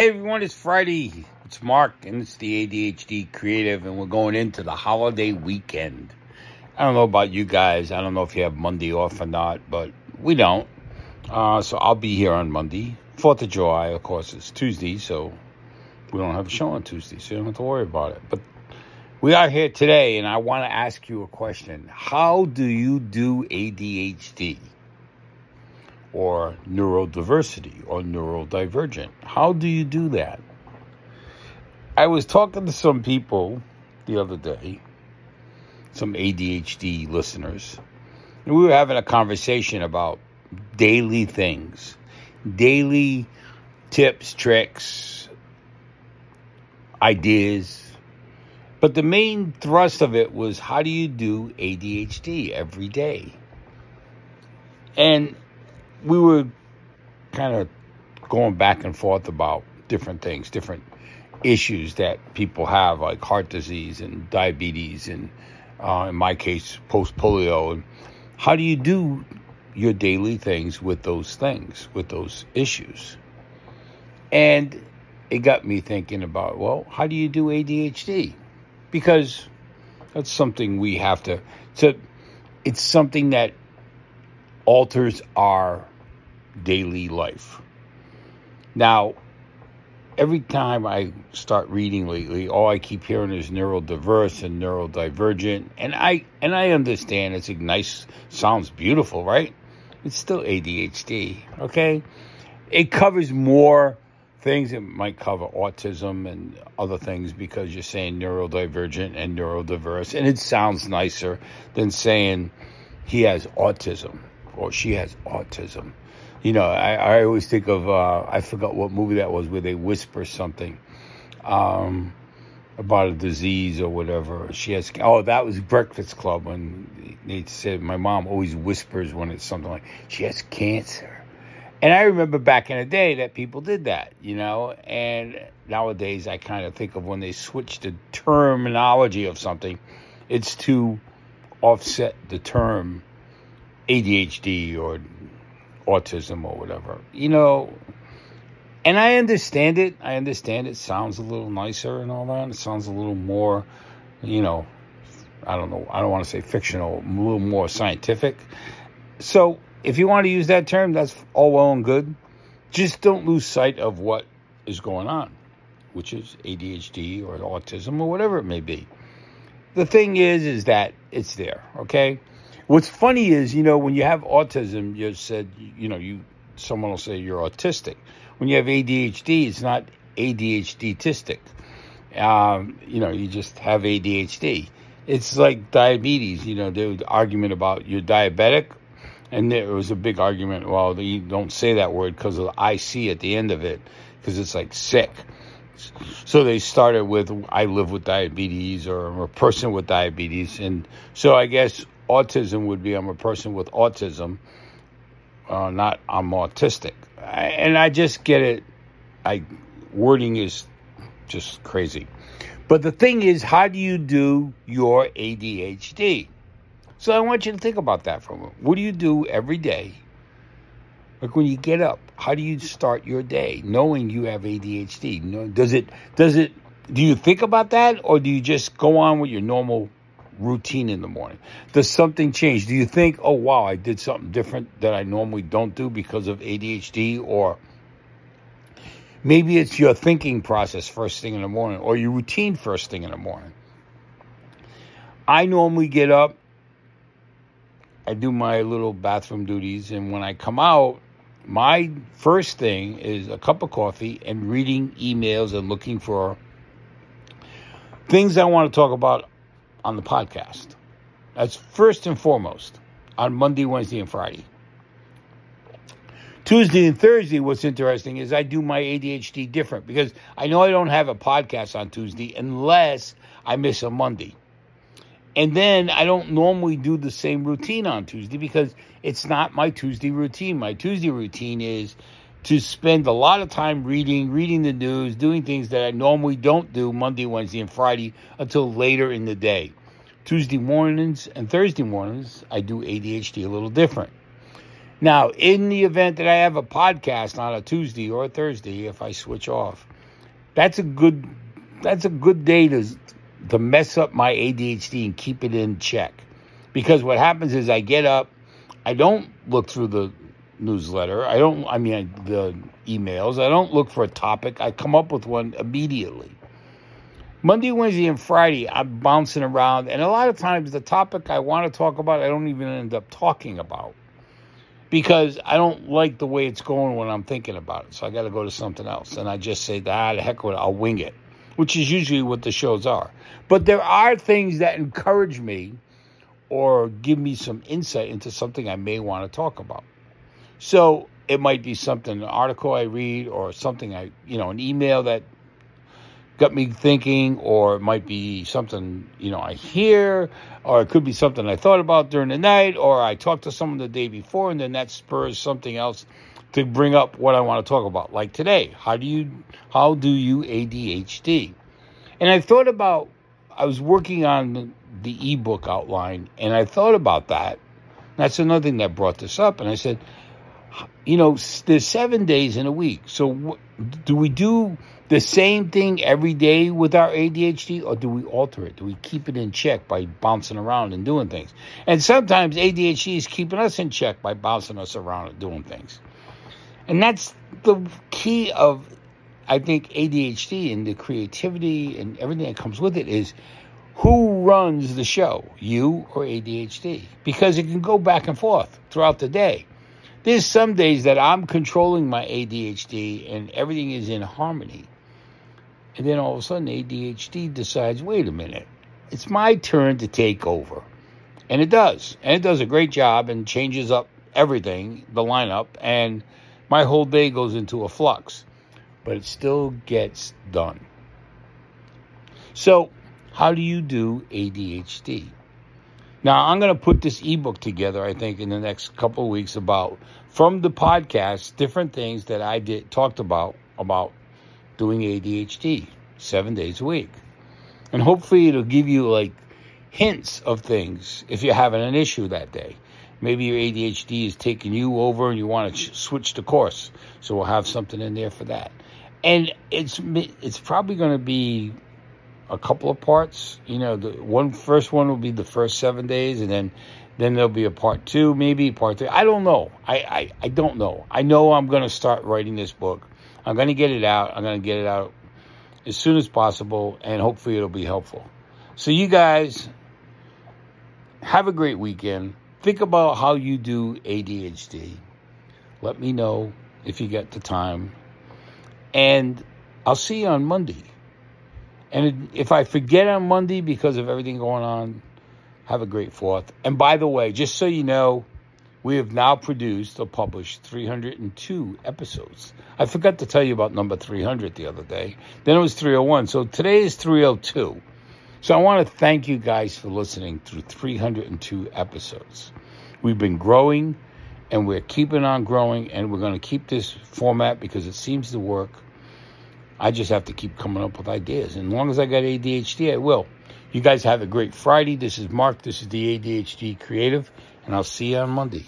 Hey everyone, it's Friday. It's Mark and it's the ADHD Creative, and we're going into the holiday weekend. I don't know about you guys. I don't know if you have Monday off or not, but we don't. Uh, so I'll be here on Monday. Fourth of July, of course, is Tuesday, so we don't have a show on Tuesday, so you don't have to worry about it. But we are here today, and I want to ask you a question. How do you do ADHD? Or neurodiversity or neurodivergent. How do you do that? I was talking to some people the other day, some ADHD listeners, and we were having a conversation about daily things, daily tips, tricks, ideas. But the main thrust of it was how do you do ADHD every day? And we were kind of going back and forth about different things, different issues that people have, like heart disease and diabetes, and uh, in my case, post polio. And how do you do your daily things with those things, with those issues? And it got me thinking about, well, how do you do ADHD? Because that's something we have to. So it's something that alters our daily life. Now, every time I start reading lately, all I keep hearing is neurodiverse and neurodivergent, and I and I understand it's a nice, sounds beautiful, right? It's still ADHD, okay? It covers more things. It might cover autism and other things because you're saying neurodivergent and neurodiverse, and it sounds nicer than saying he has autism or she has autism you know, I, I always think of uh, I forgot what movie that was where they whisper something um, about a disease or whatever. She has oh that was Breakfast Club when they said my mom always whispers when it's something like she has cancer. And I remember back in the day that people did that, you know, and nowadays I kind of think of when they switch the terminology of something, it's to offset the term ADHD or autism or whatever. You know, and I understand it. I understand it sounds a little nicer and all that. It sounds a little more, you know, I don't know. I don't want to say fictional, a little more scientific. So if you want to use that term, that's all well and good. Just don't lose sight of what is going on, which is ADHD or autism or whatever it may be. The thing is, is that it's there, okay? What's funny is, you know, when you have autism, you said, you know, you someone will say you're autistic. When you have ADHD, it's not ADHD-tistic. Um, you know, you just have ADHD. It's like diabetes. You know, was argument about you're diabetic, and there was a big argument. Well, you don't say that word because of the IC at the end of it, because it's like sick. So they started with I live with diabetes or I'm a person with diabetes, and so I guess autism would be I'm a person with autism, uh, not I'm autistic. I, and I just get it. I wording is just crazy. But the thing is, how do you do your ADHD? So I want you to think about that for a moment. What do you do every day? Like when you get up, how do you start your day knowing you have ADHD? Does it does it do you think about that or do you just go on with your normal routine in the morning? Does something change? Do you think, oh, wow, I did something different that I normally don't do because of ADHD? Or maybe it's your thinking process first thing in the morning or your routine first thing in the morning. I normally get up, I do my little bathroom duties, and when I come out, my first thing is a cup of coffee and reading emails and looking for things I want to talk about on the podcast. That's first and foremost on Monday, Wednesday, and Friday. Tuesday and Thursday, what's interesting is I do my ADHD different because I know I don't have a podcast on Tuesday unless I miss a Monday. And then I don't normally do the same routine on Tuesday because it's not my Tuesday routine. My Tuesday routine is to spend a lot of time reading, reading the news, doing things that I normally don't do Monday, Wednesday, and Friday until later in the day. Tuesday mornings and Thursday mornings, I do ADHD a little different. Now, in the event that I have a podcast on a Tuesday or a Thursday, if I switch off, that's a good that's a good day to to mess up my ADHD and keep it in check. Because what happens is I get up, I don't look through the newsletter, I don't I mean the emails, I don't look for a topic, I come up with one immediately. Monday, Wednesday, and Friday, I'm bouncing around, and a lot of times the topic I want to talk about, I don't even end up talking about because I don't like the way it's going when I'm thinking about it. So I got to go to something else. And I just say, ah, the heck with it, I'll wing it, which is usually what the shows are. But there are things that encourage me or give me some insight into something I may want to talk about. So it might be something, an article I read or something I, you know, an email that got me thinking, or it might be something, you know, I hear, or it could be something I thought about during the night, or I talked to someone the day before, and then that spurs something else to bring up what I want to talk about. Like today, how do you how do you ADHD? And I thought about I was working on the ebook outline, and I thought about that. That's another thing that brought this up, and I said, you know, there's seven days in a week. So do we do the same thing every day with our ADHD, or do we alter it? Do we keep it in check by bouncing around and doing things? And sometimes ADHD is keeping us in check by bouncing us around and doing things. And that's the key of, I think, ADHD and the creativity and everything that comes with it is who runs the show, you or ADHD? Because it can go back and forth throughout the day. There's some days that I'm controlling my ADHD and everything is in harmony. And then all of a sudden, ADHD decides, wait a minute, it's my turn to take over. And it does. And it does a great job and changes up everything, the lineup, and my whole day goes into a flux. But it still gets done. So, how do you do ADHD? Now, I'm going to put this ebook together, I think, in the next couple of weeks about, from the podcast, different things that I did talked about, about doing ADHD seven days a week. And hopefully it'll give you like hints of things if you're having an issue that day. Maybe your ADHD is taking you over and you want to switch the course. So we'll have something in there for that. And it's it's probably going to be a couple of parts. You know, the one first one will be the first seven days, and then then there'll be a part two, maybe part three. I don't know. I I, I don't know. I know I'm going to start writing this book I'm going to get it out. I'm going to get it out as soon as possible, and hopefully it'll be helpful. So, you guys, have a great weekend. Think about how you do ADHD. Let me know if you get the time. And I'll see you on Monday. And if I forget on Monday because of everything going on, have a great fourth. And by the way, just so you know, we have now produced or published 302 episodes. I forgot to tell you about number 300 the other day. Then it was 301. So today is 302. So I want to thank you guys for listening through 302 episodes. We've been growing and we're keeping on growing and we're going to keep this format because it seems to work. I just have to keep coming up with ideas. And as long as I got ADHD, I will. You guys have a great Friday. This is Mark. This is the ADHD Creative and I'll see you on Monday.